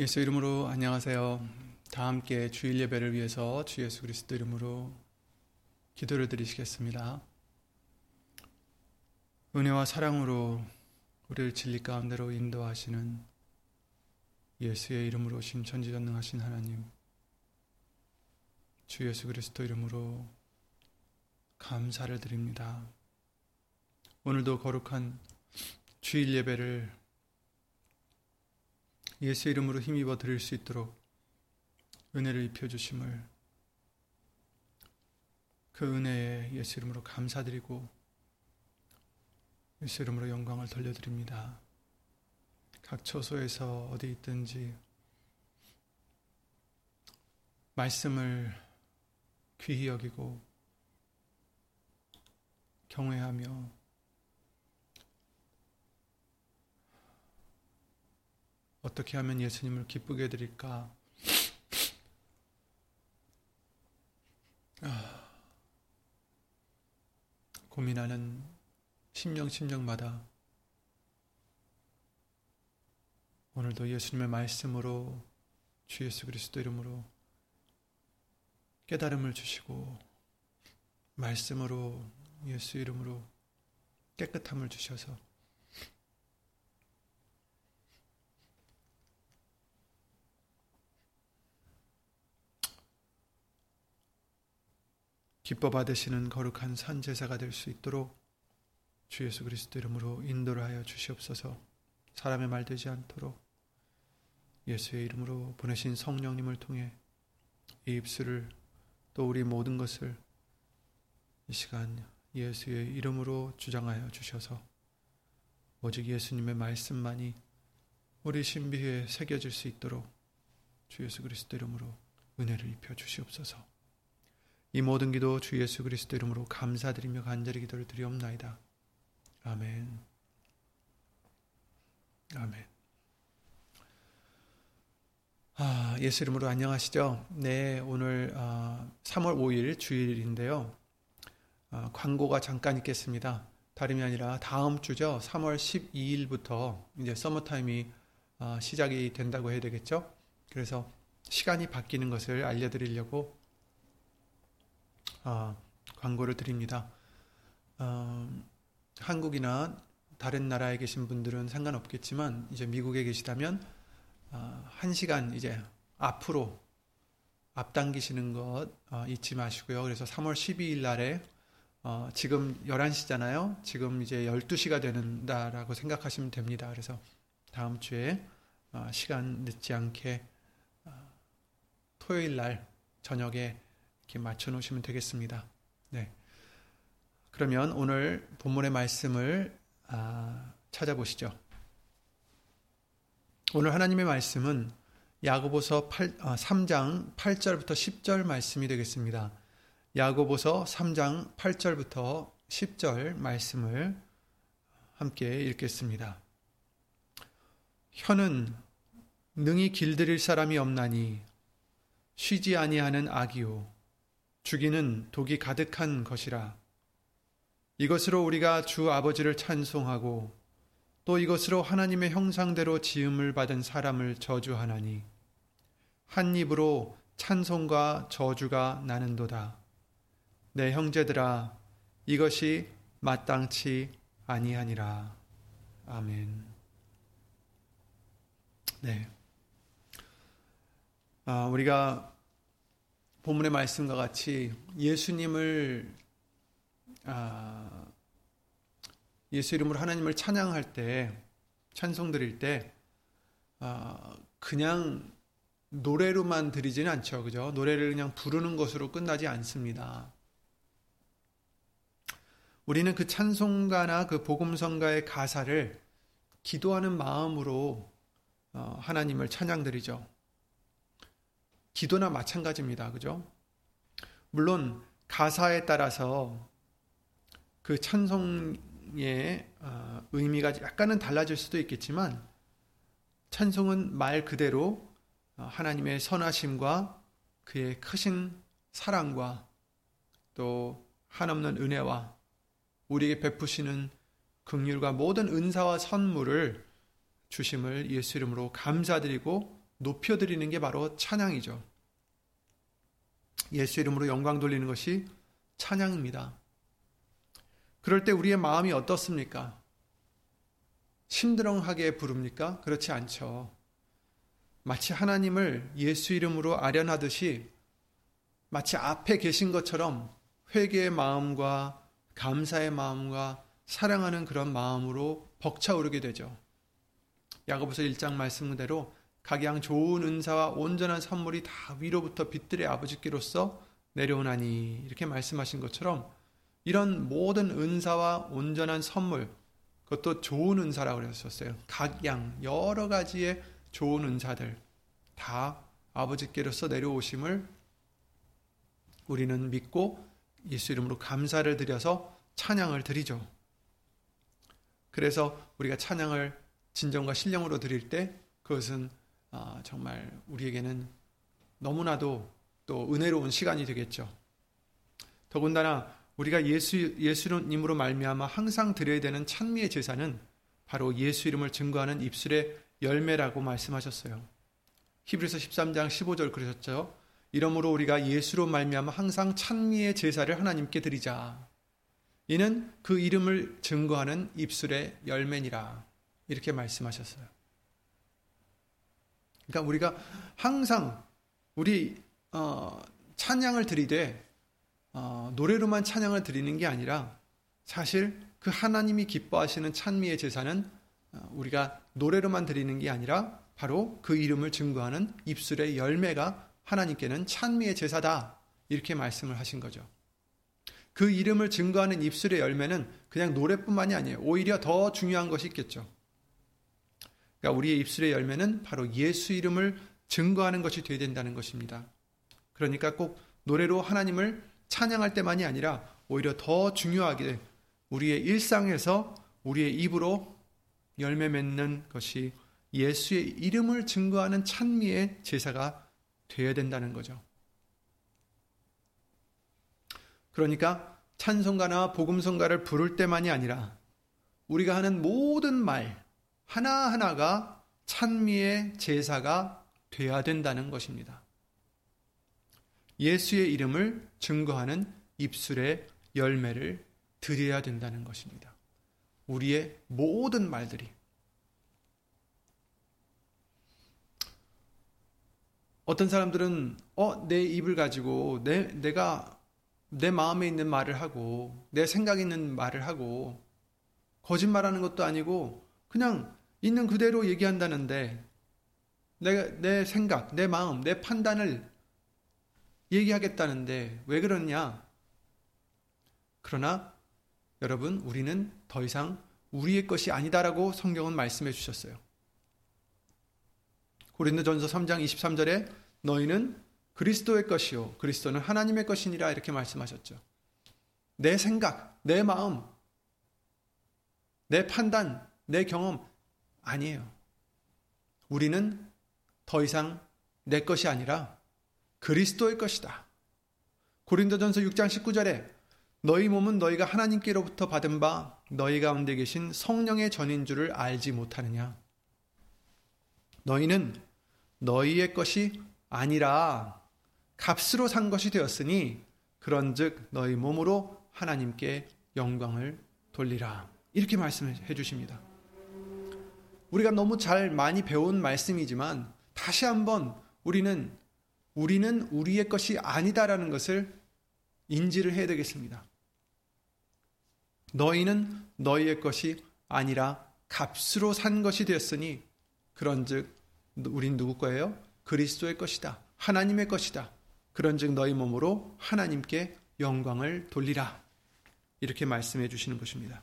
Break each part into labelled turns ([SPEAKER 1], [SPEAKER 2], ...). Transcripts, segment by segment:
[SPEAKER 1] 예수 이름으로 안녕하세요. 다 함께 주일 예배를 위해서 주 예수 그리스도 이름으로 기도를 드리시겠습니다. 은혜와 사랑으로 우리를 진리 가운데로 인도하시는 예수의 이름으로 오신 전지전능하신 하나님, 주 예수 그리스도 이름으로 감사를 드립니다. 오늘도 거룩한 주일 예배를 예수 이름으로 힘입어 드릴 수 있도록 은혜를 입혀 주심을 그 은혜에 예수 이름으로 감사드리고 예수 이름으로 영광을 돌려드립니다. 각 처소에서 어디 있든지 말씀을 귀히 여기고 경외하며 어떻게 하면 예수님을 기쁘게 해드릴까? 아, 고민하는 심령 심령마다 오늘도 예수님의 말씀으로 주 예수 그리스도 이름으로 깨달음을 주시고 말씀으로 예수 이름으로 깨끗함을 주셔서 기뻐 받으시는 거룩한 산 제사가 될 수 있도록 주 예수 그리스도 이름으로 인도를 하여 주시옵소서. 사람의 말 되지 않도록 예수의 이름으로 보내신 성령님을 통해 이 입술을 또 우리 모든 것을 이 시간 예수의 이름으로 주장하여 주셔서 오직 예수님의 말씀만이 우리 신비에 새겨질 수 있도록 주 예수 그리스도 이름으로 은혜를 입혀 주시옵소서. 이 모든 기도 주 예수 그리스도 이름으로 감사드리며 간절히 기도를 드리옵나이다. 아멘. 아멘. 아, 예수 이름으로 안녕하시죠? 네, 오늘 아, 3월 5일 주일인데요. 아, 광고가 잠깐 있겠습니다. 다름이 아니라 다음 주죠. 3월 12일부터 이제 서머타임이 아, 시작이 된다고 해야 되겠죠? 그래서 시간이 바뀌는 것을 알려드리려고 어, 광고를 드립니다. 어, 한국이나 다른 나라에 계신 분들은 상관없겠지만 이제 미국에 계시다면 어, 한 시간 이제 앞으로 앞당기시는 것 어, 잊지 마시고요. 그래서 3월 12일 날에 어, 지금 11시잖아요. 지금 이제 12시가 되는다라고 생각하시면 됩니다. 그래서 다음 주에 어, 시간 늦지 않게 어, 토요일 날 저녁에 이렇게 맞춰 놓으시면 되겠습니다. 네. 그러면 오늘 본문의 말씀을 아, 찾아보시죠. 오늘 하나님의 말씀은 야고보서 8, 3장 8절부터 10절 말씀이 되겠습니다. 야고보서 3장 8절부터 10절 말씀을 함께 읽겠습니다. 혀는 능히 길들일 사람이 없나니 쉬지 아니하는 악이요 죽이는 독이 가득한 것이라. 이것으로 우리가 주 아버지를 찬송하고 또 이것으로 하나님의 형상대로 지음을 받은 사람을 저주하나니 한 입으로 찬송과 저주가 나는도다. 내 형제들아 이것이 마땅치 아니하니라. 아멘. 네. 아, 우리가 본문의 말씀과 같이 예수님을 아, 예수 이름으로 하나님을 찬양할 때 찬송 드릴 때 아, 그냥 노래로만 드리지는 않죠, 그죠? 노래를 그냥 부르는 것으로 끝나지 않습니다. 우리는 그 찬송가나 그 복음성가의 가사를 기도하는 마음으로 어, 하나님을 찬양드리죠. 기도나 마찬가지입니다. 그죠? 물론 가사에 따라서 그 찬송의 어, 의미가 약간은 달라질 수도 있겠지만 찬송은 말 그대로 어, 하나님의 선하심과 그의 크신 사랑과 또 한없는 은혜와 우리에게 베푸시는 긍휼과 모든 은사와 선물을 주심을 예수 이름으로 감사드리고 높여드리는 게 바로 찬양이죠. 예수 이름으로 영광 돌리는 것이 찬양입니다. 그럴 때 우리의 마음이 어떻습니까? 심드렁하게 부릅니까? 그렇지 않죠. 마치 하나님을 예수 이름으로 아련하듯이 마치 앞에 계신 것처럼 회개의 마음과 감사의 마음과 사랑하는 그런 마음으로 벅차오르게 되죠. 야고보서 1장 말씀 그대로 각양 좋은 은사와 온전한 선물이 다 위로부터 빛들의 아버지께로서 내려오나니 이렇게 말씀하신 것처럼 이런 모든 은사와 온전한 선물 그것도 좋은 은사라고 그랬었어요. 각양 여러 가지의 좋은 은사들 다 아버지께로서 내려오심을 우리는 믿고 예수 이름으로 감사를 드려서 찬양을 드리죠. 그래서 우리가 찬양을 진정과 신령으로 드릴 때 그것은 아, 정말 우리에게는 너무나도 또 은혜로운 시간이 되겠죠. 더군다나 우리가 예수 예수님으로 말미암아 항상 드려야 되는 찬미의 제사는 바로 예수 이름을 증거하는 입술의 열매라고 말씀하셨어요. 히브리서 13장 15절 그러셨죠. 이러므로 우리가 예수로 말미암아 항상 찬미의 제사를 하나님께 드리자. 이는 그 이름을 증거하는 입술의 열매니라. 이렇게 말씀하셨어요. 그러니까 우리가 항상 우리 어, 찬양을 드리되 어, 노래로만 찬양을 드리는 게 아니라 사실 그 하나님이 기뻐하시는 찬미의 제사는 어, 우리가 노래로만 드리는 게 아니라 바로 그 이름을 증거하는 입술의 열매가 하나님께는 찬미의 제사다. 이렇게 말씀을 하신 거죠. 그 이름을 증거하는 입술의 열매는 그냥 노래뿐만이 아니에요. 오히려 더 중요한 것이 있겠죠. 그러니까 우리의 입술의 열매는 바로 예수 이름을 증거하는 것이 되어야 된다는 것입니다. 그러니까 꼭 노래로 하나님을 찬양할 때만이 아니라 오히려 더 중요하게 우리의 일상에서 우리의 입으로 열매 맺는 것이 예수의 이름을 증거하는 찬미의 제사가 되어야 된다는 거죠. 그러니까 찬송가나 복음성가를 부를 때만이 아니라 우리가 하는 모든 말, 하나하나가 찬미의 제사가 되어야 된다는 것입니다. 예수의 이름을 증거하는 입술의 열매를 드려야 된다는 것입니다. 우리의 모든 말들이 어떤 사람들은 어 내 입을 가지고 내 내가 내 마음에 있는 말을 하고 내 생각에 있는 말을 하고 거짓말하는 것도 아니고 그냥 있는 그대로 얘기한다는데 내가 내 생각, 내 마음, 내 판단을 얘기하겠다는데 왜 그러냐? 그러나 여러분 우리는 더 이상 우리의 것이 아니다라고 성경은 말씀해 주셨어요. 고린도전서 3장 23절에 너희는 그리스도의 것이요 그리스도는 하나님의 것이니라 이렇게 말씀하셨죠. 내 생각, 내 마음, 내 판단, 내 경험 아니에요. 우리는 더 이상 내 것이 아니라 그리스도의 것이다. 고린도전서 6장 19절에 너희 몸은 너희가 하나님께로부터 받은 바 너희 가운데 계신 성령의 전인 줄을 알지 못하느냐. 너희는 너희의 것이 아니라 값으로 산 것이 되었으니 그런즉 너희 몸으로 하나님께 영광을 돌리라. 이렇게 말씀해 주십니다. 우리가 너무 잘 많이 배운 말씀이지만 다시 한번 우리는 우리는 우리의 것이 아니다라는 것을 인지를 해야 되겠습니다. 너희는 너희의 것이 아니라 값으로 산 것이 되었으니 그런즉 우린 누구 거예요? 그리스도의 것이다. 하나님의 것이다. 그런즉 너희 몸으로 하나님께 영광을 돌리라. 이렇게 말씀해 주시는 것입니다.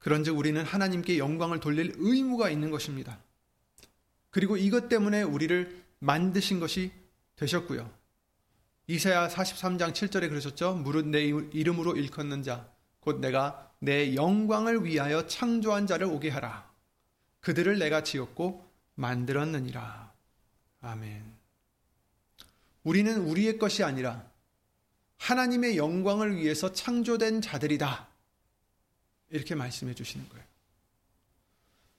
[SPEAKER 1] 그런즉 우리는 하나님께 영광을 돌릴 의무가 있는 것입니다. 그리고 이것 때문에 우리를 만드신 것이 되셨고요. 이사야 43장 7절에 그러셨죠. 무릇 내 이름으로 일컫는 자, 곧 내가 내 영광을 위하여 창조한 자를 오게 하라. 그들을 내가 지었고 만들었느니라. 아멘. 우리는 우리의 것이 아니라 하나님의 영광을 위해서 창조된 자들이다. 이렇게 말씀해 주시는 거예요.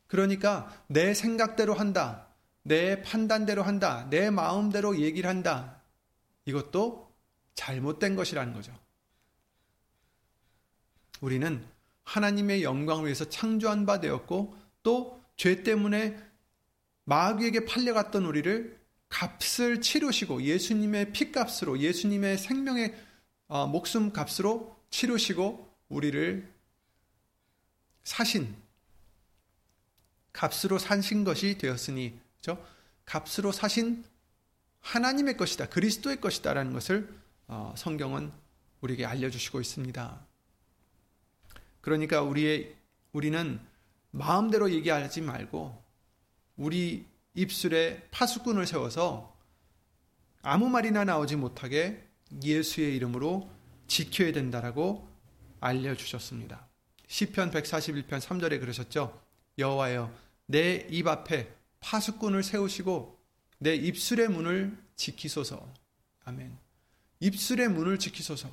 [SPEAKER 1] 그러니까 내 생각대로 한다. 내 판단대로 한다. 내 마음대로 얘기를 한다. 이것도 잘못된 것이라는 거죠. 우리는 하나님의 영광을 위해서 창조한 바 되었고 또 죄 때문에 마귀에게 팔려갔던 우리를 값을 치르시고 예수님의 피값으로 예수님의 생명의 어, 목숨 값으로 치르시고 우리를 사신 값으로 사신 것이 되었으니 그죠? 값으로 사신 하나님의 것이다 그리스도의 것이다라는 것을 어, 성경은 우리에게 알려주시고 있습니다. 그러니까 우리의 우리는 마음대로 얘기하지 말고 우리 입술에 파수꾼을 세워서 아무 말이나 나오지 못하게 예수의 이름으로 지켜야 된다라고 알려주셨습니다. 시편 141편 3절에 그러셨죠. 여호와여 내 입 앞에 파수꾼을 세우시고 내 입술의 문을 지키소서. 아멘. 입술의 문을 지키소서.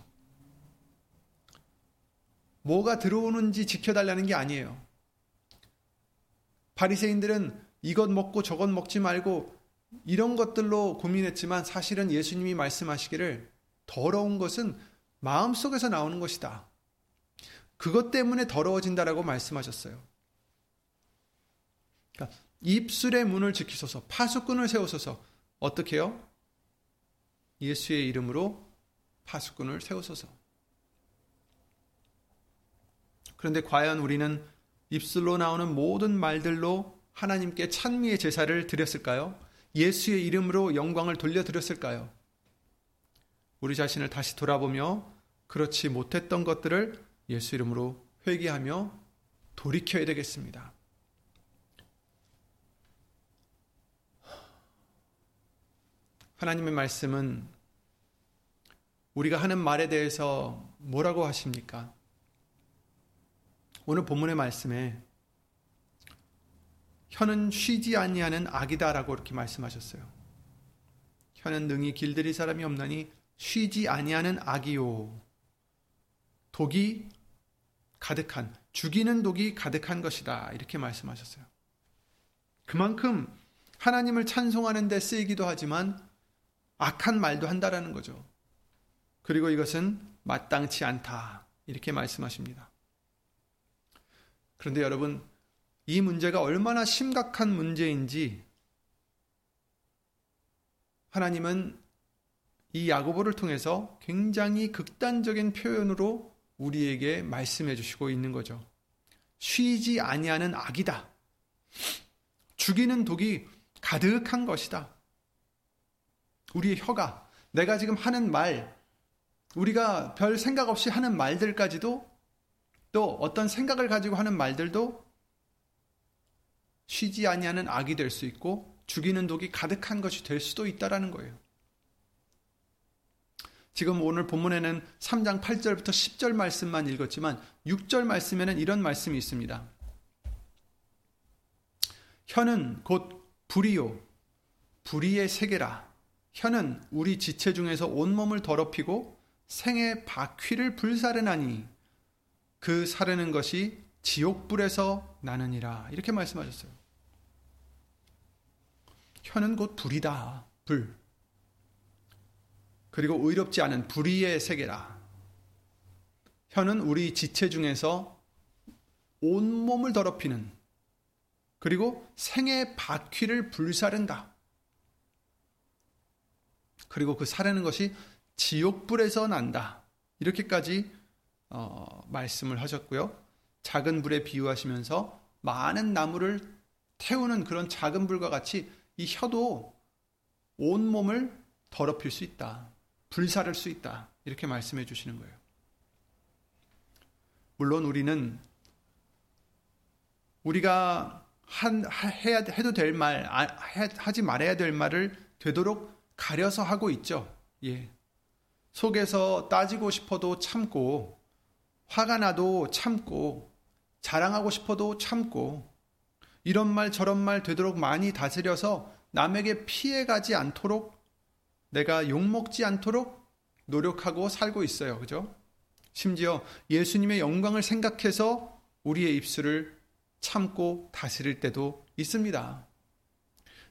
[SPEAKER 1] 뭐가 들어오는지 지켜달라는 게 아니에요. 바리새인들은 이것 먹고 저것 먹지 말고 이런 것들로 고민했지만 사실은 예수님이 말씀하시기를 더러운 것은 마음속에서 나오는 것이다. 그것 때문에 더러워진다라고 말씀하셨어요. 그러니까 입술의 문을 지키소서, 파수꾼을 세우소서. 어떻게 요 예수의 이름으로 파수꾼을 세우소서. 그런데 과연 우리는 입술로 나오는 모든 말들로 하나님께 찬미의 제사를 드렸을까요? 예수의 이름으로 영광을 돌려드렸을까요? 우리 자신을 다시 돌아보며 그렇지 못했던 것들을 예수 이름으로 회개하며 돌이켜야 되겠습니다. 하나님의 말씀은 우리가 하는 말에 대해서 뭐라고 하십니까? 오늘 본문의 말씀에 혀는 쉬지 아니하는 악이다라고 이렇게 말씀하셨어요. 혀는 능히 길들일 사람이 없나니 쉬지 아니하는 악이요. 독이 가득한 죽이는 독이 가득한 것이다. 이렇게 말씀하셨어요. 그만큼 하나님을 찬송하는 데 쓰이기도 하지만 악한 말도 한다라는 거죠. 그리고 이것은 마땅치 않다. 이렇게 말씀하십니다. 그런데 여러분, 이 문제가 얼마나 심각한 문제인지 하나님은 이 야고보를 통해서 굉장히 극단적인 표현으로 우리에게 말씀해 주시고 있는 거죠. 쉬지 아니하는 악이다. 죽이는 독이 가득한 것이다. 우리의 혀가 내가 지금 하는 말, 우리가 별 생각 없이 하는 말들까지도 또 어떤 생각을 가지고 하는 말들도 쉬지 아니하는 악이 될 수 있고 죽이는 독이 가득한 것이 될 수도 있다라는 거예요. 지금 오늘 본문에는 3장 8절부터 10절 말씀만 읽었지만 6절 말씀에는 이런 말씀이 있습니다. 혀는 곧 불이요 불의의 세계라. 혀는 우리 지체 중에서 온몸을 더럽히고 생의 바퀴를 불사르나니 그 사르는 것이 지옥불에서 나느니라. 이렇게 말씀하셨어요. 혀는 곧 불이다. 불. 그리고 의롭지 않은 불의의 세계라. 혀는 우리 지체 중에서 온몸을 더럽히는 그리고 생의 바퀴를 불사른다. 그리고 그 사르는 것이 지옥불에서 난다. 이렇게까지 어, 말씀을 하셨고요. 작은 불에 비유하시면서 많은 나무를 태우는 그런 작은 불과 같이 이 혀도 온몸을 더럽힐 수 있다. 불사를 수 있다. 이렇게 말씀해 주시는 거예요. 물론 우리는 우리가 한, 해야, 해도 될 말, 아, 하지 말아야 될 말을 되도록 가려서 하고 있죠. 예. 속에서 따지고 싶어도 참고, 화가 나도 참고, 자랑하고 싶어도 참고, 이런 말 저런 말 되도록 많이 다스려서 남에게 피해가지 않도록 내가 욕먹지 않도록 노력하고 살고 있어요. 그죠? 심지어 예수님의 영광을 생각해서 우리의 입술을 참고 다스릴 때도 있습니다.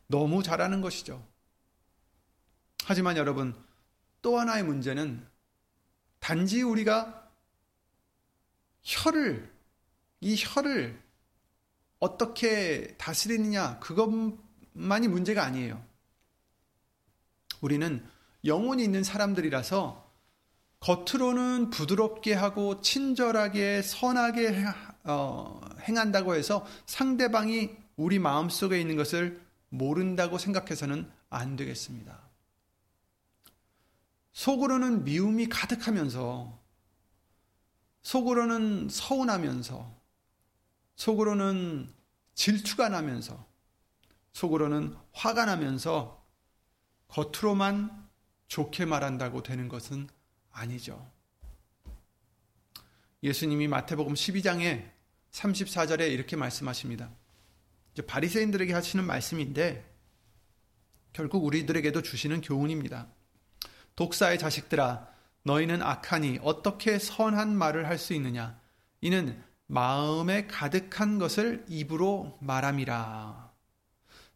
[SPEAKER 1] 너무 잘하는 것이죠. 하지만 여러분, 또 하나의 문제는 단지 우리가 혀를, 이 혀를 어떻게 다스리느냐, 그것만이 문제가 아니에요. 우리는 영혼이 있는 사람들이라서 겉으로는 부드럽게 하고 친절하게 선하게 어, 행한다고 해서 상대방이 우리 마음속에 있는 것을 모른다고 생각해서는 안 되겠습니다. 속으로는 미움이 가득하면서 속으로는 서운하면서 속으로는 질투가 나면서 속으로는 화가 나면서 겉으로만 좋게 말한다고 되는 것은 아니죠. 예수님이 마태복음 12장에 34절에 이렇게 말씀하십니다. 바리새인들에게 하시는 말씀인데 결국 우리들에게도 주시는 교훈입니다. 독사의 자식들아 너희는 악하니 어떻게 선한 말을 할 수 있느냐 이는 마음에 가득한 것을 입으로 말함이라.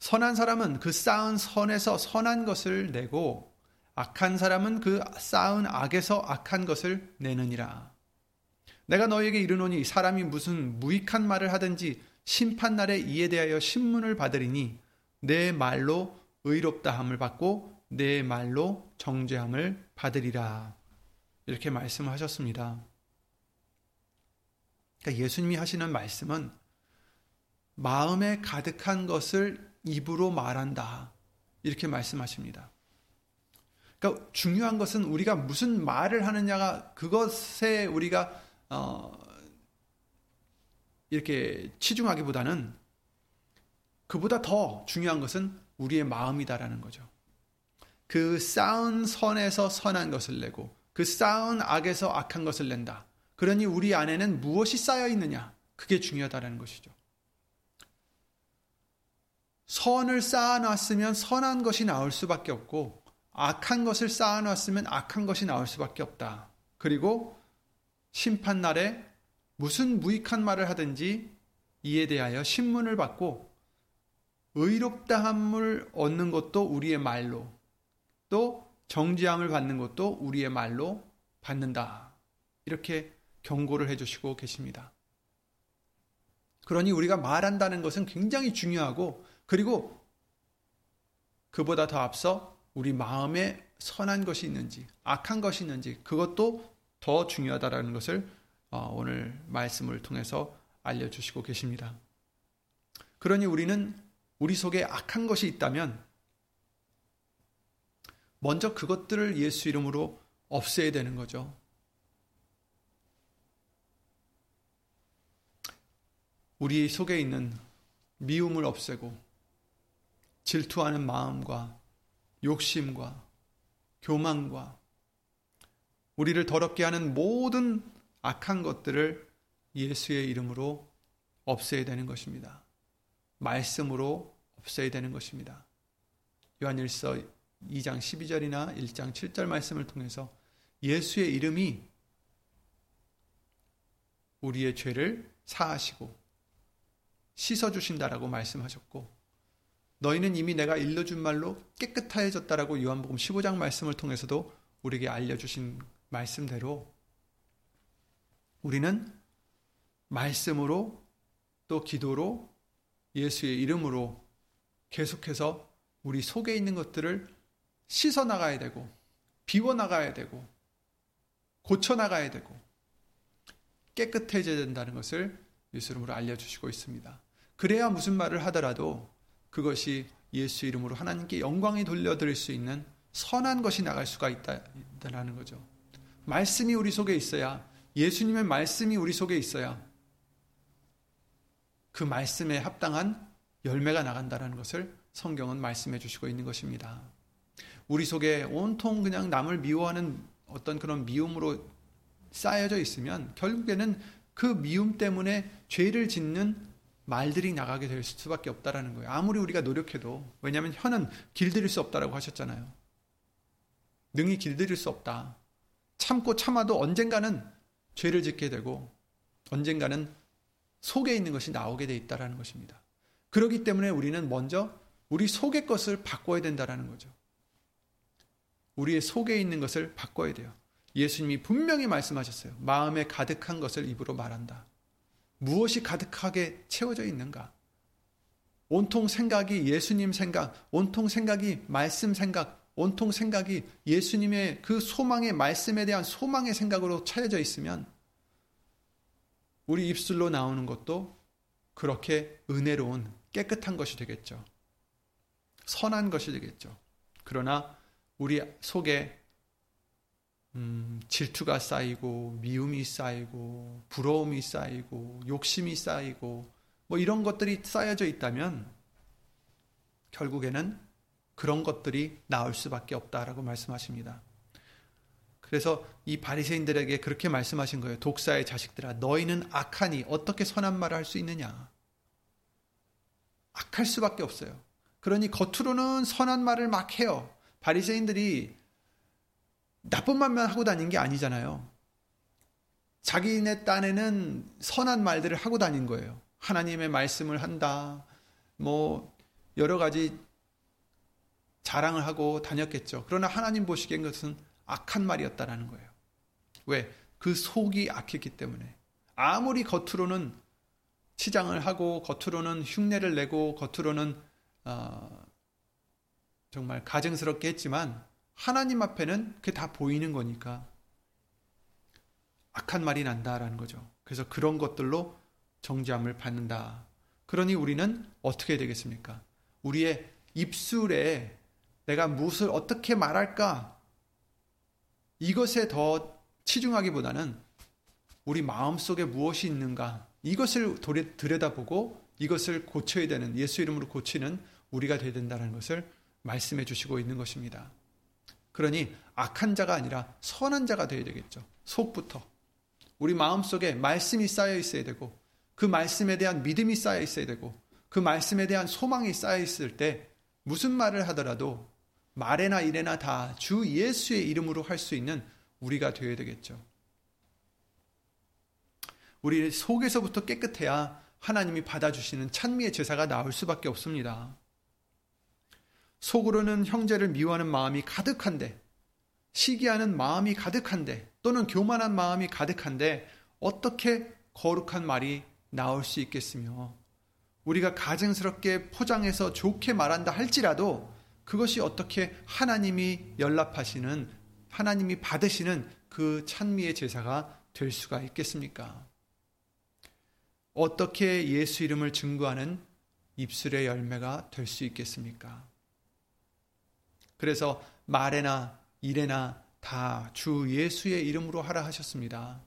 [SPEAKER 1] 선한 사람은 그 쌓은 선에서 선한 것을 내고 악한 사람은 그 쌓은 악에서 악한 것을 내느니라. 내가 너에게 이르노니 사람이 무슨 무익한 말을 하든지 심판 날에 이에 대하여 신문을 받으리니 내 말로 의롭다함을 받고 내 말로 정죄함을 받으리라. 이렇게 말씀하셨습니다. 그러니까 예수님이 하시는 말씀은 마음에 가득한 것을 입으로 말한다. 이렇게 말씀하십니다. 그러니까 중요한 것은 우리가 무슨 말을 하느냐가 그것에 우리가 어 이렇게 치중하기보다는 그보다 더 중요한 것은 우리의 마음이다라는 거죠. 그 쌓은 선에서 선한 것을 내고 그 쌓은 악에서 악한 것을 낸다. 그러니 우리 안에는 무엇이 쌓여 있느냐? 그게 중요하다는 것이죠. 선을 쌓아놨으면 선한 것이 나올 수밖에 없고 악한 것을 쌓아놨으면 악한 것이 나올 수밖에 없다. 그리고 심판날에 무슨 무익한 말을 하든지 이에 대하여 신문을 받고 의롭다함을 얻는 것도 우리의 말로 또 정지함을 받는 것도 우리의 말로 받는다. 이렇게 경고를 해주시고 계십니다. 그러니 우리가 말한다는 것은 굉장히 중요하고 그리고 그보다 더 앞서 우리 마음에 선한 것이 있는지 악한 것이 있는지 그것도 더 중요하다라는 것을 어, 오늘 말씀을 통해서 알려주시고 계십니다. 그러니 우리는 우리 속에 악한 것이 있다면 먼저 그것들을 예수 이름으로 없애야 되는 거죠. 우리 속에 있는 미움을 없애고 질투하는 마음과 욕심과 교만과 우리를 더럽게 하는 모든 악한 것들을 예수의 이름으로 없애야 되는 것입니다. 말씀으로 없애야 되는 것입니다. 요한일서 2장 12절이나 1장 7절 말씀을 통해서 예수의 이름이 우리의 죄를 사하시고 씻어 주신다라고 말씀하셨고 너희는 이미 내가 일러준 말로 깨끗하여졌다라고 요한복음 15장 말씀을 통해서도 우리에게 알려주신 말씀대로 우리는 말씀으로 또 기도로 예수의 이름으로 계속해서 우리 속에 있는 것들을 씻어 나가야 되고 비워 나가야 되고 고쳐 나가야 되고 깨끗해져야 된다는 것을 예수 이름으로 알려주시고 있습니다. 그래야 무슨 말을 하더라도 그것이 예수 이름으로 하나님께 영광이 돌려드릴 수 있는 선한 것이 나갈 수가 있다라는 거죠. 말씀이 우리 속에 있어야 예수님의 말씀이 우리 속에 있어야 그 말씀에 합당한 열매가 나간다는 것을 성경은 말씀해 주시고 있는 것입니다. 우리 속에 온통 그냥 남을 미워하는 어떤 그런 미움으로 쌓여져 있으면 결국에는 그 미움 때문에 죄를 짓는 말들이 나가게 될 수밖에 없다라는 거예요. 아무리 우리가 노력해도 왜냐하면 혀는 길들일 수 없다라고 하셨잖아요. 능히 길들일 수 없다. 참고 참아도 언젠가는 죄를 짓게 되고 언젠가는 속에 있는 것이 나오게 돼 있다라는 것입니다. 그렇기 때문에 우리는 먼저 우리 속의 것을 바꿔야 된다라는 거죠. 우리의 속에 있는 것을 바꿔야 돼요. 예수님이 분명히 말씀하셨어요. 마음에 가득한 것을 입으로 말한다. 무엇이 가득하게 채워져 있는가? 온통 생각이 예수님 생각, 온통 생각이 말씀 생각, 온통 생각이 예수님의 그 소망의 말씀에 대한 소망의 생각으로 차려져 있으면 우리 입술로 나오는 것도 그렇게 은혜로운 깨끗한 것이 되겠죠. 선한 것이 되겠죠. 그러나 우리 속에 음, 질투가 쌓이고 미움이 쌓이고 부러움이 쌓이고 욕심이 쌓이고 뭐 이런 것들이 쌓여져 있다면 결국에는 그런 것들이 나올 수밖에 없다라고 말씀하십니다. 그래서 이 바리새인들에게 그렇게 말씀하신 거예요. 독사의 자식들아 너희는 악하니 어떻게 선한 말을 할 수 있느냐? 악할 수밖에 없어요. 그러니 겉으로는 선한 말을 막 해요. 바리새인들이 나쁜 말만 하고 다닌 게 아니잖아요. 자기네 딴에는 선한 말들을 하고 다닌 거예요. 하나님의 말씀을 한다. 뭐 여러 가지 자랑을 하고 다녔겠죠. 그러나 하나님 보시기엔 것은 악한 말이었다라는 거예요. 왜? 그 속이 악했기 때문에. 아무리 겉으로는 치장을 하고 겉으로는 흉내를 내고 겉으로는 어, 정말 가증스럽게 했지만 하나님 앞에는 그게 다 보이는 거니까 악한 말이 난다라는 거죠. 그래서 그런 것들로 정죄함을 받는다. 그러니 우리는 어떻게 되겠습니까? 우리의 입술에 내가 무엇을 어떻게 말할까? 이것에 더 치중하기보다는 우리 마음 속에 무엇이 있는가? 이것을 들여다보고 이것을 고쳐야 되는 예수 이름으로 고치는 우리가 되야 된다는 것을 말씀해 주시고 있는 것입니다. 그러니 악한 자가 아니라 선한 자가 되어야 되겠죠. 속부터. 우리 마음속에 말씀이 쌓여 있어야 되고 그 말씀에 대한 믿음이 쌓여 있어야 되고 그 말씀에 대한 소망이 쌓여 있을 때 무슨 말을 하더라도 말에나 일에나 다 주 예수의 이름으로 할 수 있는 우리가 되어야 되겠죠. 우리 속에서부터 깨끗해야 하나님이 받아주시는 찬미의 제사가 나올 수밖에 없습니다. 속으로는 형제를 미워하는 마음이 가득한데, 시기하는 마음이 가득한데, 또는 교만한 마음이 가득한데, 어떻게 거룩한 말이 나올 수 있겠으며, 우리가 가증스럽게 포장해서 좋게 말한다 할지라도, 그것이 어떻게 하나님이 연락하시는, 하나님이 받으시는 그 찬미의 제사가 될 수가 있겠습니까? 어떻게 예수 이름을 증거하는 입술의 열매가 될 수 있겠습니까? 그래서 말에나 일에나 다 주 예수의 이름으로 하라 하셨습니다.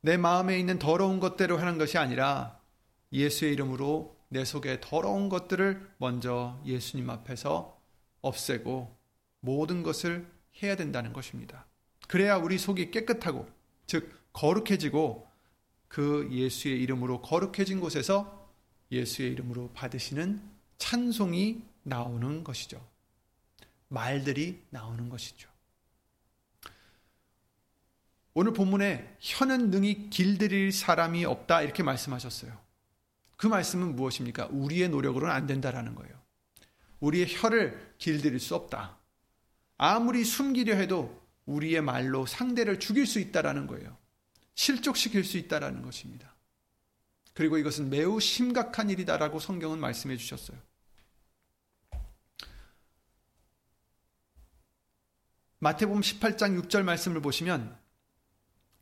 [SPEAKER 1] 내 마음에 있는 더러운 것대로 하는 것이 아니라 예수의 이름으로 내 속에 더러운 것들을 먼저 예수님 앞에서 없애고 모든 것을 해야 된다는 것입니다. 그래야 우리 속이 깨끗하고 즉 거룩해지고 그 예수의 이름으로 거룩해진 곳에서 예수의 이름으로 받으시는 찬송이 나오는 것이죠. 말들이 나오는 것이죠. 오늘 본문에 혀는 능히 길들일 사람이 없다 이렇게 말씀하셨어요. 그 말씀은 무엇입니까? 우리의 노력으로는 안 된다라는 거예요. 우리의 혀를 길들일 수 없다. 아무리 숨기려 해도 우리의 말로 상대를 죽일 수 있다라는 거예요. 실족시킬 수 있다라는 것입니다. 그리고 이것은 매우 심각한 일이다라고 성경은 말씀해 주셨어요. 마태복음 18장 6절 말씀을 보시면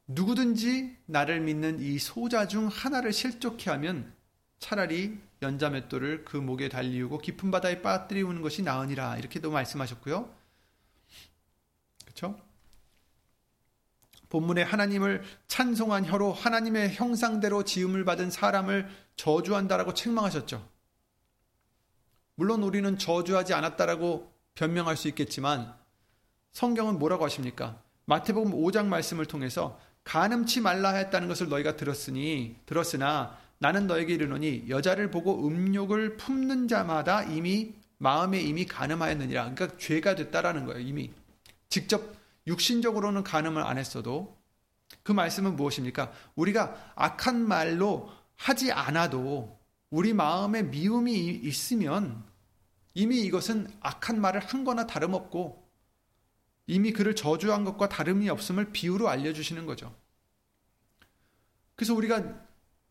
[SPEAKER 1] 누구든지 나를 믿는 이 소자 중 하나를 실족해 하면 차라리 연자맷돌을 그 목에 달리우고 깊은 바다에 빠뜨리우는 것이 나으니라 이렇게도 말씀하셨고요. 그렇죠? 본문에 하나님을 찬송한 혀로 하나님의 형상대로 지음을 받은 사람을 저주한다라고 책망하셨죠. 물론 우리는 저주하지 않았다라고 변명할 수 있겠지만 성경은 뭐라고 하십니까? 마태복음 5장 말씀을 통해서 가늠치 말라 했다는 것을 너희가 들었으니 들었으나 나는 너에게 이르노니 여자를 보고 음욕을 품는 자마다 이미 마음에 이미 가늠하였느니라. 그러니까 죄가 됐다라는 거예요. 이미 직접 육신적으로는 가늠을 안 했어도 그 말씀은 무엇입니까? 우리가 악한 말로 하지 않아도 우리 마음에 미움이 있으면 이미 이것은 악한 말을 한 거나 다름없고 이미 그를 저주한 것과 다름이 없음을 비유로 알려주시는 거죠. 그래서 우리가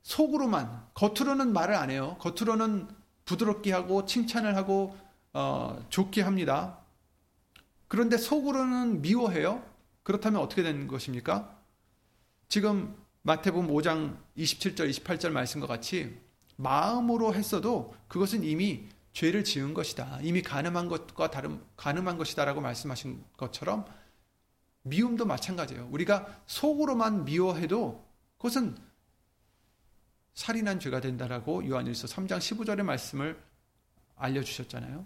[SPEAKER 1] 속으로만, 겉으로는 말을 안 해요. 겉으로는 부드럽게 하고 칭찬을 하고 어, 좋게 합니다. 그런데 속으로는 미워해요. 그렇다면 어떻게 되는 것입니까? 지금 마태복음 5장 27절 28절 말씀과 같이 마음으로 했어도 그것은 이미 죄를 지은 것이다. 이미 가늠한 것과 다른 가늠한 것이다라고 말씀하신 것처럼 미움도 마찬가지예요. 우리가 속으로만 미워해도 그것은 살인한 죄가 된다라고 요한일서 3장 15절의 말씀을 알려 주셨잖아요.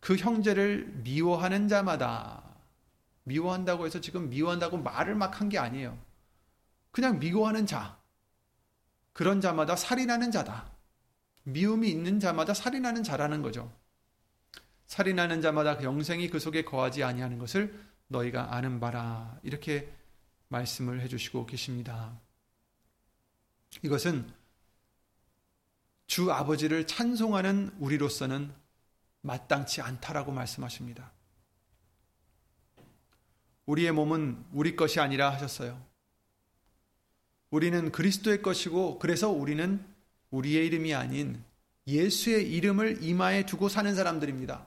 [SPEAKER 1] 그 형제를 미워하는 자마다 미워한다고 해서 지금 미워한다고 말을 막 한 게 아니에요. 그냥 미워하는 자. 그런 자마다 살인하는 자다. 미움이 있는 자마다 살인하는 자라는 거죠. 살인하는 자마다 영생이 그 속에 거하지 아니하는 것을 너희가 아는 바라. 이렇게 말씀을 해주시고 계십니다. 이것은 주 아버지를 찬송하는 우리로서는 마땅치 않다라고 말씀하십니다. 우리의 몸은 우리 것이 아니라 하셨어요. 우리는 그리스도의 것이고 그래서 우리는 우리의 이름이 아닌 예수의 이름을 이마에 두고 사는 사람들입니다.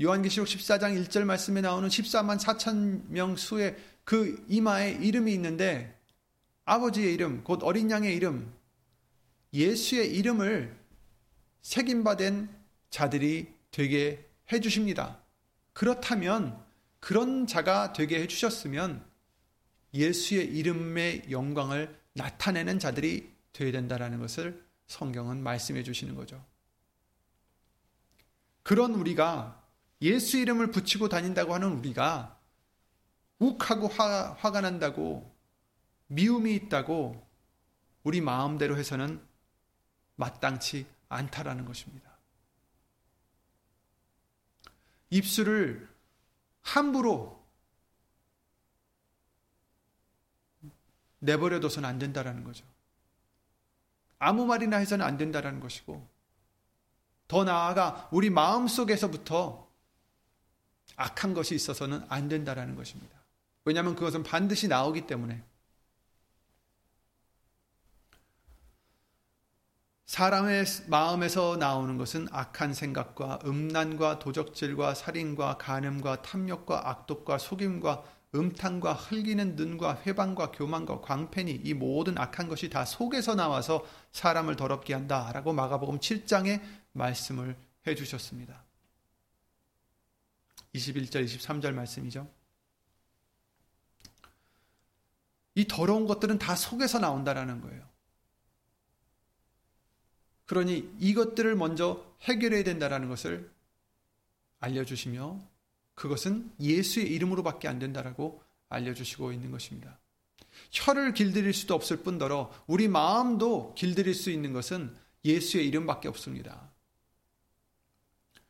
[SPEAKER 1] 요한계시록 14장 1절 말씀에 나오는 14만 4천 명 수의 그 이마에 이름이 있는데 아버지의 이름, 곧 어린 양의 이름, 예수의 이름을 색임받은 자들이 되게 해주십니다. 그렇다면 그런 자가 되게 해주셨으면 예수의 이름의 영광을 나타내는 자들이 되어야 된다라는 것을 성경은 말씀해 주시는 거죠. 그런 우리가 예수 이름을 붙이고 다닌다고 하는 우리가 욱하고 화, 화가 난다고 미움이 있다고 우리 마음대로 해서는 마땅치 않다라는 것입니다. 입술을 함부로 내버려둬서는 안 된다라는 거죠. 아무 말이나 해서는 안 된다라는 것이고 더 나아가 우리 마음 속에서부터 악한 것이 있어서는 안 된다라는 것입니다. 왜냐하면 그것은 반드시 나오기 때문에 사람의 마음에서 나오는 것은 악한 생각과 음란과 도적질과 살인과 간음과 탐욕과 악독과 속임과 음탕과 흘기는 눈과 회방과 교만과 광팬이 이 모든 악한 것이 다 속에서 나와서 사람을 더럽게 한다라고 마가복음 7장에 말씀을 해 주셨습니다. 21절 23절 말씀이죠. 이 더러운 것들은 다 속에서 나온다라는 거예요. 그러니 이것들을 먼저 해결해야 된다라는 것을 알려주시며 그것은 예수의 이름으로밖에 안 된다라고 알려주시고 있는 것입니다. 혀를 길들일 수도 없을 뿐더러 우리 마음도 길들일 수 있는 것은 예수의 이름밖에 없습니다.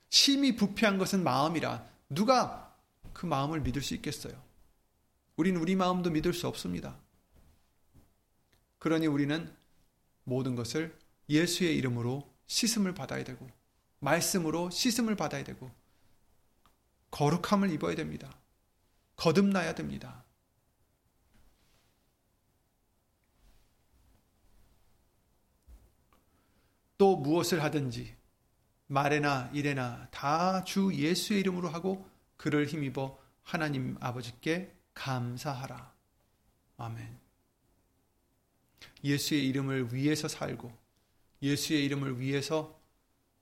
[SPEAKER 1] 심히 부패한 것은 마음이라 누가 그 마음을 믿을 수 있겠어요? 우리는 우리 마음도 믿을 수 없습니다. 그러니 우리는 모든 것을 예수의 이름으로 씻음을 받아야 되고 말씀으로 씻음을 받아야 되고 거룩함을 입어야 됩니다. 거듭나야 됩니다. 또 무엇을 하든지 말에나 일에나 다 주 예수의 이름으로 하고 그를 힘입어 하나님 아버지께 감사하라. 아멘. 예수의 이름을 위해서 살고 예수의 이름을 위해서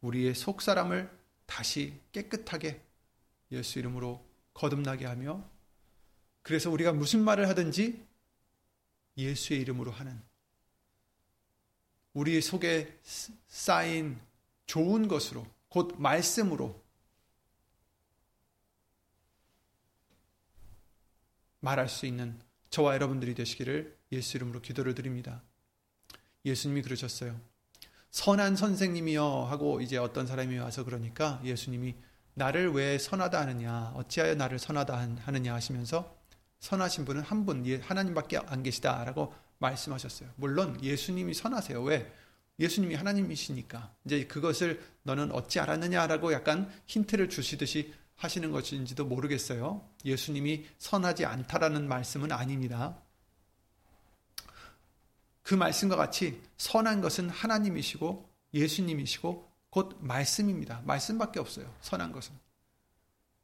[SPEAKER 1] 우리의 속사람을 다시 깨끗하게 예수 이름으로 거듭나게 하며 그래서 우리가 무슨 말을 하든지 예수의 이름으로 하는 우리 속에 쌓인 좋은 것으로 곧 말씀으로 말할 수 있는 저와 여러분들이 되시기를 예수 이름으로 기도를 드립니다. 예수님이 그러셨어요. 선한 선생님이여 하고 이제 어떤 사람이 와서 그러니까 예수님이 나를 왜 선하다 하느냐 어찌하여 나를 선하다 하느냐 하시면서 선하신 분은 한 분, 예, 하나님밖에 안 계시다라고 말씀하셨어요. 물론 예수님이 선하세요. 왜? 예수님이 하나님이시니까. 이제 그것을 너는 어찌 알았느냐라고 약간 힌트를 주시듯이 하시는 것인지도 모르겠어요. 예수님이 선하지 않다라는 말씀은 아닙니다. 그 말씀과 같이 선한 것은 하나님이시고 예수님이시고 곧 말씀입니다. 말씀밖에 없어요. 선한 것은.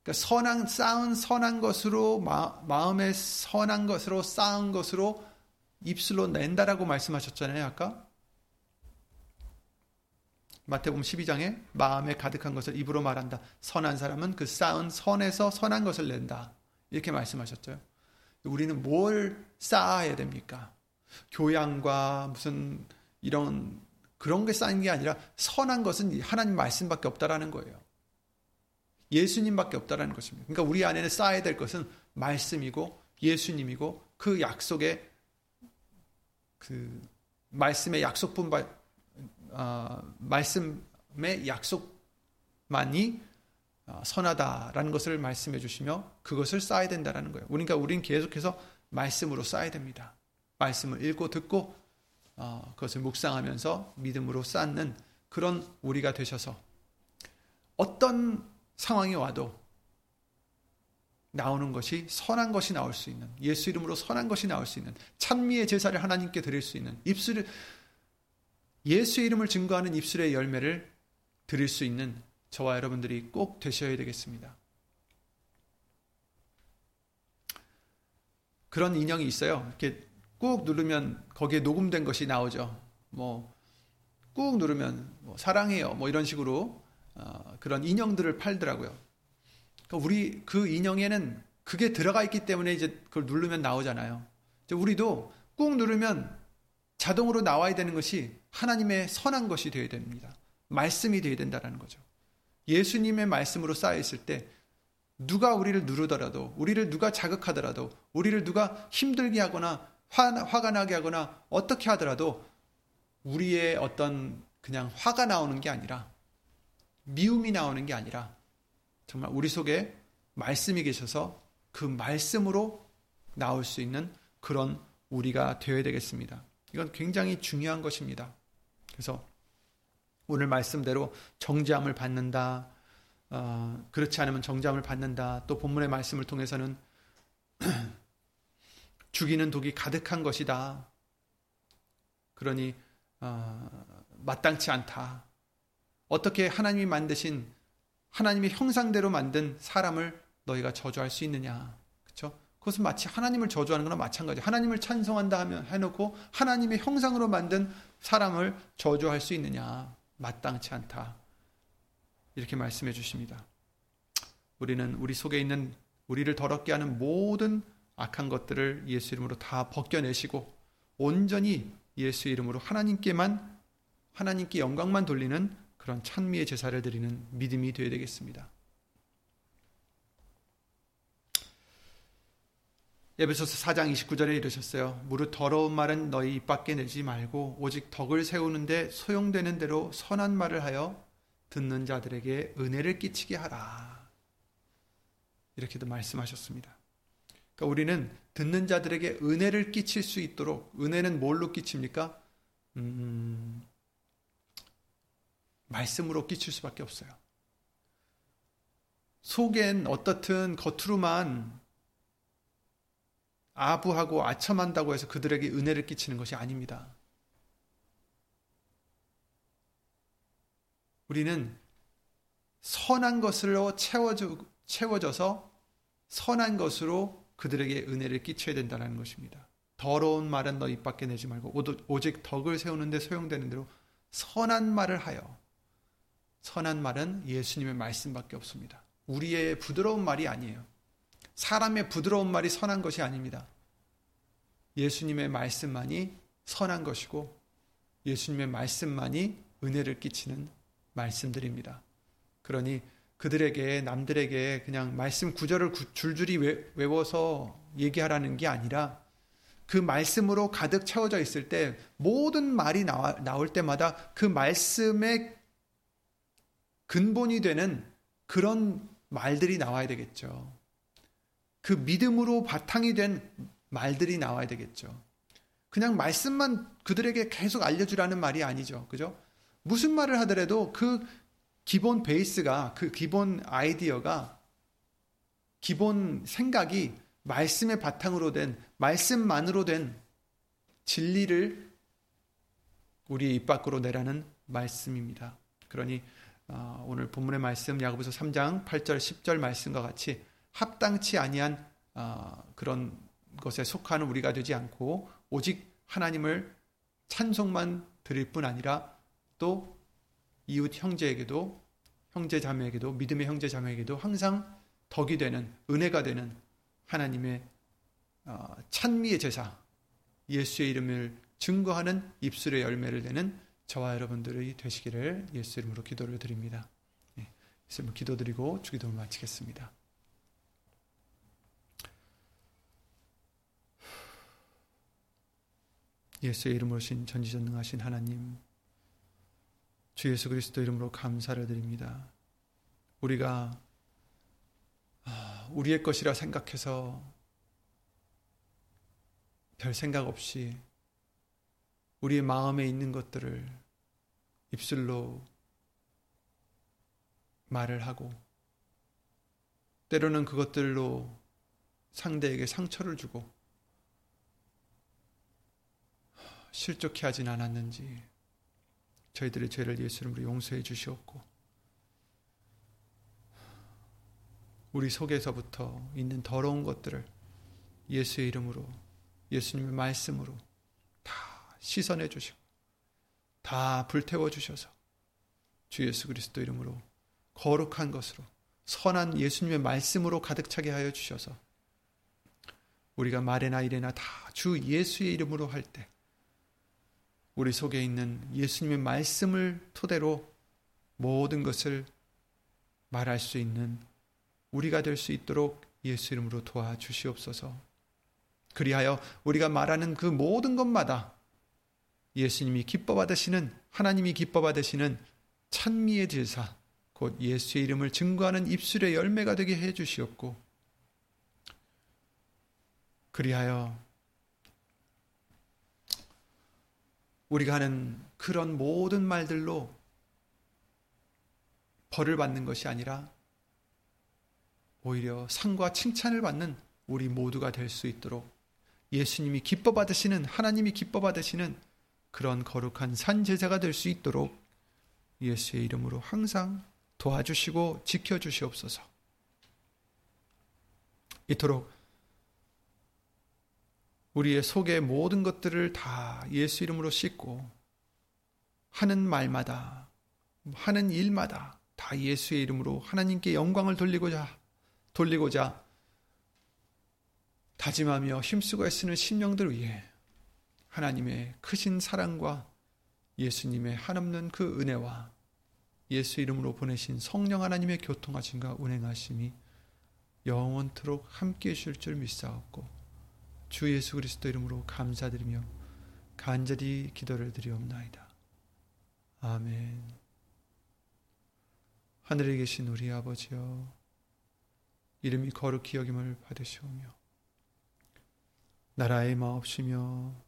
[SPEAKER 1] 그러니까 선한 쌓은 선한 것으로 마, 마음에 선한 것으로 쌓은 것으로 입술로 낸다라고 말씀하셨잖아요. 아까 마태복음 12장에 마음에 가득한 것을 입으로 말한다. 선한 사람은 그 쌓은 선에서 선한 것을 낸다. 이렇게 말씀하셨죠. 우리는 뭘 쌓아야 됩니까? 교양과 무슨 이런 그런 게 쌓인 게 아니라 선한 것은 하나님 말씀밖에 없다라는 거예요. 예수님밖에 없다라는 것입니다. 그러니까 우리 안에는 쌓아야 될 것은 말씀이고 예수님이고 그 약속의 그 말씀의 약속분 어, 말씀의 약속만이 어, 선하다라는 것을 말씀해 주시며 그것을 쌓아야 된다라는 거예요. 그러니까 우리는 계속해서 말씀으로 쌓아야 됩니다. 말씀을 읽고 듣고 어, 그것을 묵상하면서 믿음으로 쌓는 그런 우리가 되셔서 어떤 상황이 와도 나오는 것이 선한 것이 나올 수 있는 예수 이름으로 선한 것이 나올 수 있는 찬미의 제사를 하나님께 드릴 수 있는 입술을 예수 이름을 증거하는 입술의 열매를 드릴 수 있는 저와 여러분들이 꼭 되셔야 되겠습니다. 그런 인형이 있어요. 이렇게 꾹 누르면 거기에 녹음된 것이 나오죠. 뭐 꾹 누르면 뭐 사랑해요. 뭐 이런 식으로 어, 그런 인형들을 팔더라고요. 그러니까 우리 그 인형에는 그게 들어가 있기 때문에 이제 그걸 누르면 나오잖아요. 우리도 꾹 누르면 자동으로 나와야 되는 것이 하나님의 선한 것이 되어야 됩니다. 말씀이 되어야 된다는 거죠. 예수님의 말씀으로 쌓여 있을 때 누가 우리를 누르더라도 우리를 누가 자극하더라도 우리를 누가 힘들게 하거나 화, 화가 나게 하거나 어떻게 하더라도 우리의 어떤 그냥 화가 나오는 게 아니라 미움이 나오는 게 아니라 정말 우리 속에 말씀이 계셔서 그 말씀으로 나올 수 있는 그런 우리가 되어야 되겠습니다. 이건 굉장히 중요한 것입니다. 그래서 오늘 말씀대로 정죄함을 받는다. 어, 그렇지 않으면 정죄함을 받는다. 또 본문의 말씀을 통해서는 죽이는 독이 가득한 것이다. 그러니 어, 마땅치 않다. 어떻게 하나님이 만드신 하나님의 형상대로 만든 사람을 너희가 저주할 수 있느냐? 그렇죠? 그것은 마치 하나님을 저주하는 거나 마찬가지. 하나님을 찬송한다 하면 해놓고 하나님의 형상으로 만든 사람을 저주할 수 있느냐? 마땅치 않다. 이렇게 말씀해 주십니다. 우리는 우리 속에 있는 우리를 더럽게 하는 모든 악한 것들을 예수 이름으로 다 벗겨내시고 온전히 예수 이름으로 하나님께만 하나님께 영광만 돌리는 그런 찬미의 제사를 드리는 믿음이 되어야 되겠습니다. 에베소서 4장 29절에 이르셨어요. 무릇 더러운 말은 너희 입 밖에 내지 말고 오직 덕을 세우는데 소용되는 대로 선한 말을 하여 듣는 자들에게 은혜를 끼치게 하라. 이렇게도 말씀하셨습니다. 그러니까 우리는 듣는 자들에게 은혜를 끼칠 수 있도록 은혜는 뭘로 끼칩니까? 음, 말씀으로 끼칠 수밖에 없어요. 속엔 어떻든 겉으로만 아부하고 아첨한다고 해서 그들에게 은혜를 끼치는 것이 아닙니다. 우리는 선한 것으로 채워져, 채워져서 선한 것으로 그들에게 은혜를 끼쳐야 된다는 것입니다. 더러운 말은 너 입 밖에 내지 말고 오직 덕을 세우는데 소용되는 대로 선한 말을 하여 선한 말은 예수님의 말씀밖에 없습니다. 우리의 부드러운 말이 아니에요. 사람의 부드러운 말이 선한 것이 아닙니다. 예수님의 말씀만이 선한 것이고 예수님의 말씀만이 은혜를 끼치는 말씀들입니다. 그러니 그들에게 남들에게 그냥 말씀 구절을 줄줄이 외워서 얘기하라는 게 아니라 그 말씀으로 가득 채워져 있을 때 모든 말이 나와, 나올 때마다 그 말씀의 근본이 되는 그런 말들이 나와야 되겠죠. 그 믿음으로 바탕이 된 말들이 나와야 되겠죠. 그냥 말씀만 그들에게 계속 알려주라는 말이 아니죠. 그죠? 무슨 말을 하더라도 그 기본 베이스가, 그 기본 아이디어가, 기본 생각이 말씀의 바탕으로 된, 말씀만으로 된 진리를 우리 입 밖으로 내라는 말씀입니다. 그러니 어, 오늘 본문의 말씀 야고보서 3장 8절 10절 말씀과 같이 합당치 아니한 어, 그런 것에 속하는 우리가 되지 않고 오직 하나님을 찬송만 드릴 뿐 아니라 또 이웃 형제에게도 형제 자매에게도 믿음의 형제 자매에게도 항상 덕이 되는 은혜가 되는 하나님의 어, 찬미의 제사 예수의 이름을 증거하는 입술의 열매를 내는 저와 여러분들이 되시기를 예수 이름으로 기도를 드립니다. 예, 예수 이름으로 기도드리고 주기도를 마치겠습니다. 예수의 이름으로 신 전지전능하신 하나님 주 예수 그리스도 이름으로 감사를 드립니다. 우리가 아, 우리의 것이라 생각해서 별 생각 없이 우리의 마음에 있는 것들을 입술로 말을 하고 때로는 그것들로 상대에게 상처를 주고 실족해 하진 않았는지 저희들의 죄를 예수 이름으로 용서해 주시옵고 우리 속에서부터 있는 더러운 것들을 예수의 이름으로 예수님의 말씀으로 다 씻어내 주시고 다 불태워 주셔서 주 예수 그리스도 이름으로 거룩한 것으로 선한 예수님의 말씀으로 가득 차게 하여 주셔서 우리가 말이나 일이나 다 주 예수의 이름으로 할 때 우리 속에 있는 예수님의 말씀을 토대로 모든 것을 말할 수 있는 우리가 될 수 있도록 예수 이름으로 도와주시옵소서. 그리하여 우리가 말하는 그 모든 것마다 예수님이 기뻐 받으시는 하나님이 기뻐 받으시는 찬미의 제사 곧 예수의 이름을 증거하는 입술의 열매가 되게 해 주시옵고 그리하여 우리가 하는 그런 모든 말들로 벌을 받는 것이 아니라 오히려 상과 칭찬을 받는 우리 모두가 될 수 있도록 예수님이 기뻐 받으시는 하나님이 기뻐 받으시는 그런 거룩한 산 제자가 될 수 있도록 예수의 이름으로 항상 도와주시고 지켜 주시옵소서. 이토록 우리의 속의 모든 것들을 다 예수 이름으로 씻고 하는 말마다 하는 일마다 다 예수의 이름으로 하나님께 영광을 돌리고자 돌리고자 다짐하며 힘쓰고 애쓰는 심령들 위해 하나님의 크신 사랑과 예수님의 한없는 그 은혜와 예수 이름으로 보내신 성령 하나님의 교통하심과 운행하심이 영원토록 함께 해 주실 줄 믿사옵고 주 예수 그리스도 이름으로 감사드리며 간절히 기도를 드리옵나이다. 아멘. 하늘에 계신 우리 아버지여 이름이 거룩히 여김을 받으시오며 나라의 마옵시며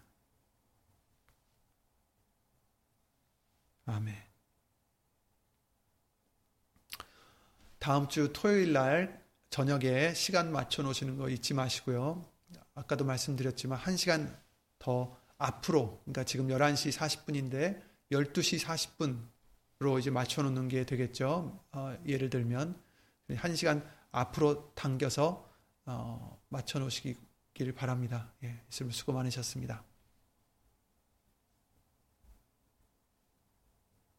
[SPEAKER 1] 아멘. 다음 주 토요일 날 저녁에 시간 맞춰 놓으시는 거 잊지 마시고요. 아까도 말씀드렸지만 1시간 더 앞으로, 그러니까 지금 11시 40분인데 12시 40분으로 이제 맞춰 놓는 게 되겠죠. 어, 예를 들면 1시간 앞으로 당겨서 어, 맞춰 놓으시길 바랍니다. 예, 수고 많으셨습니다.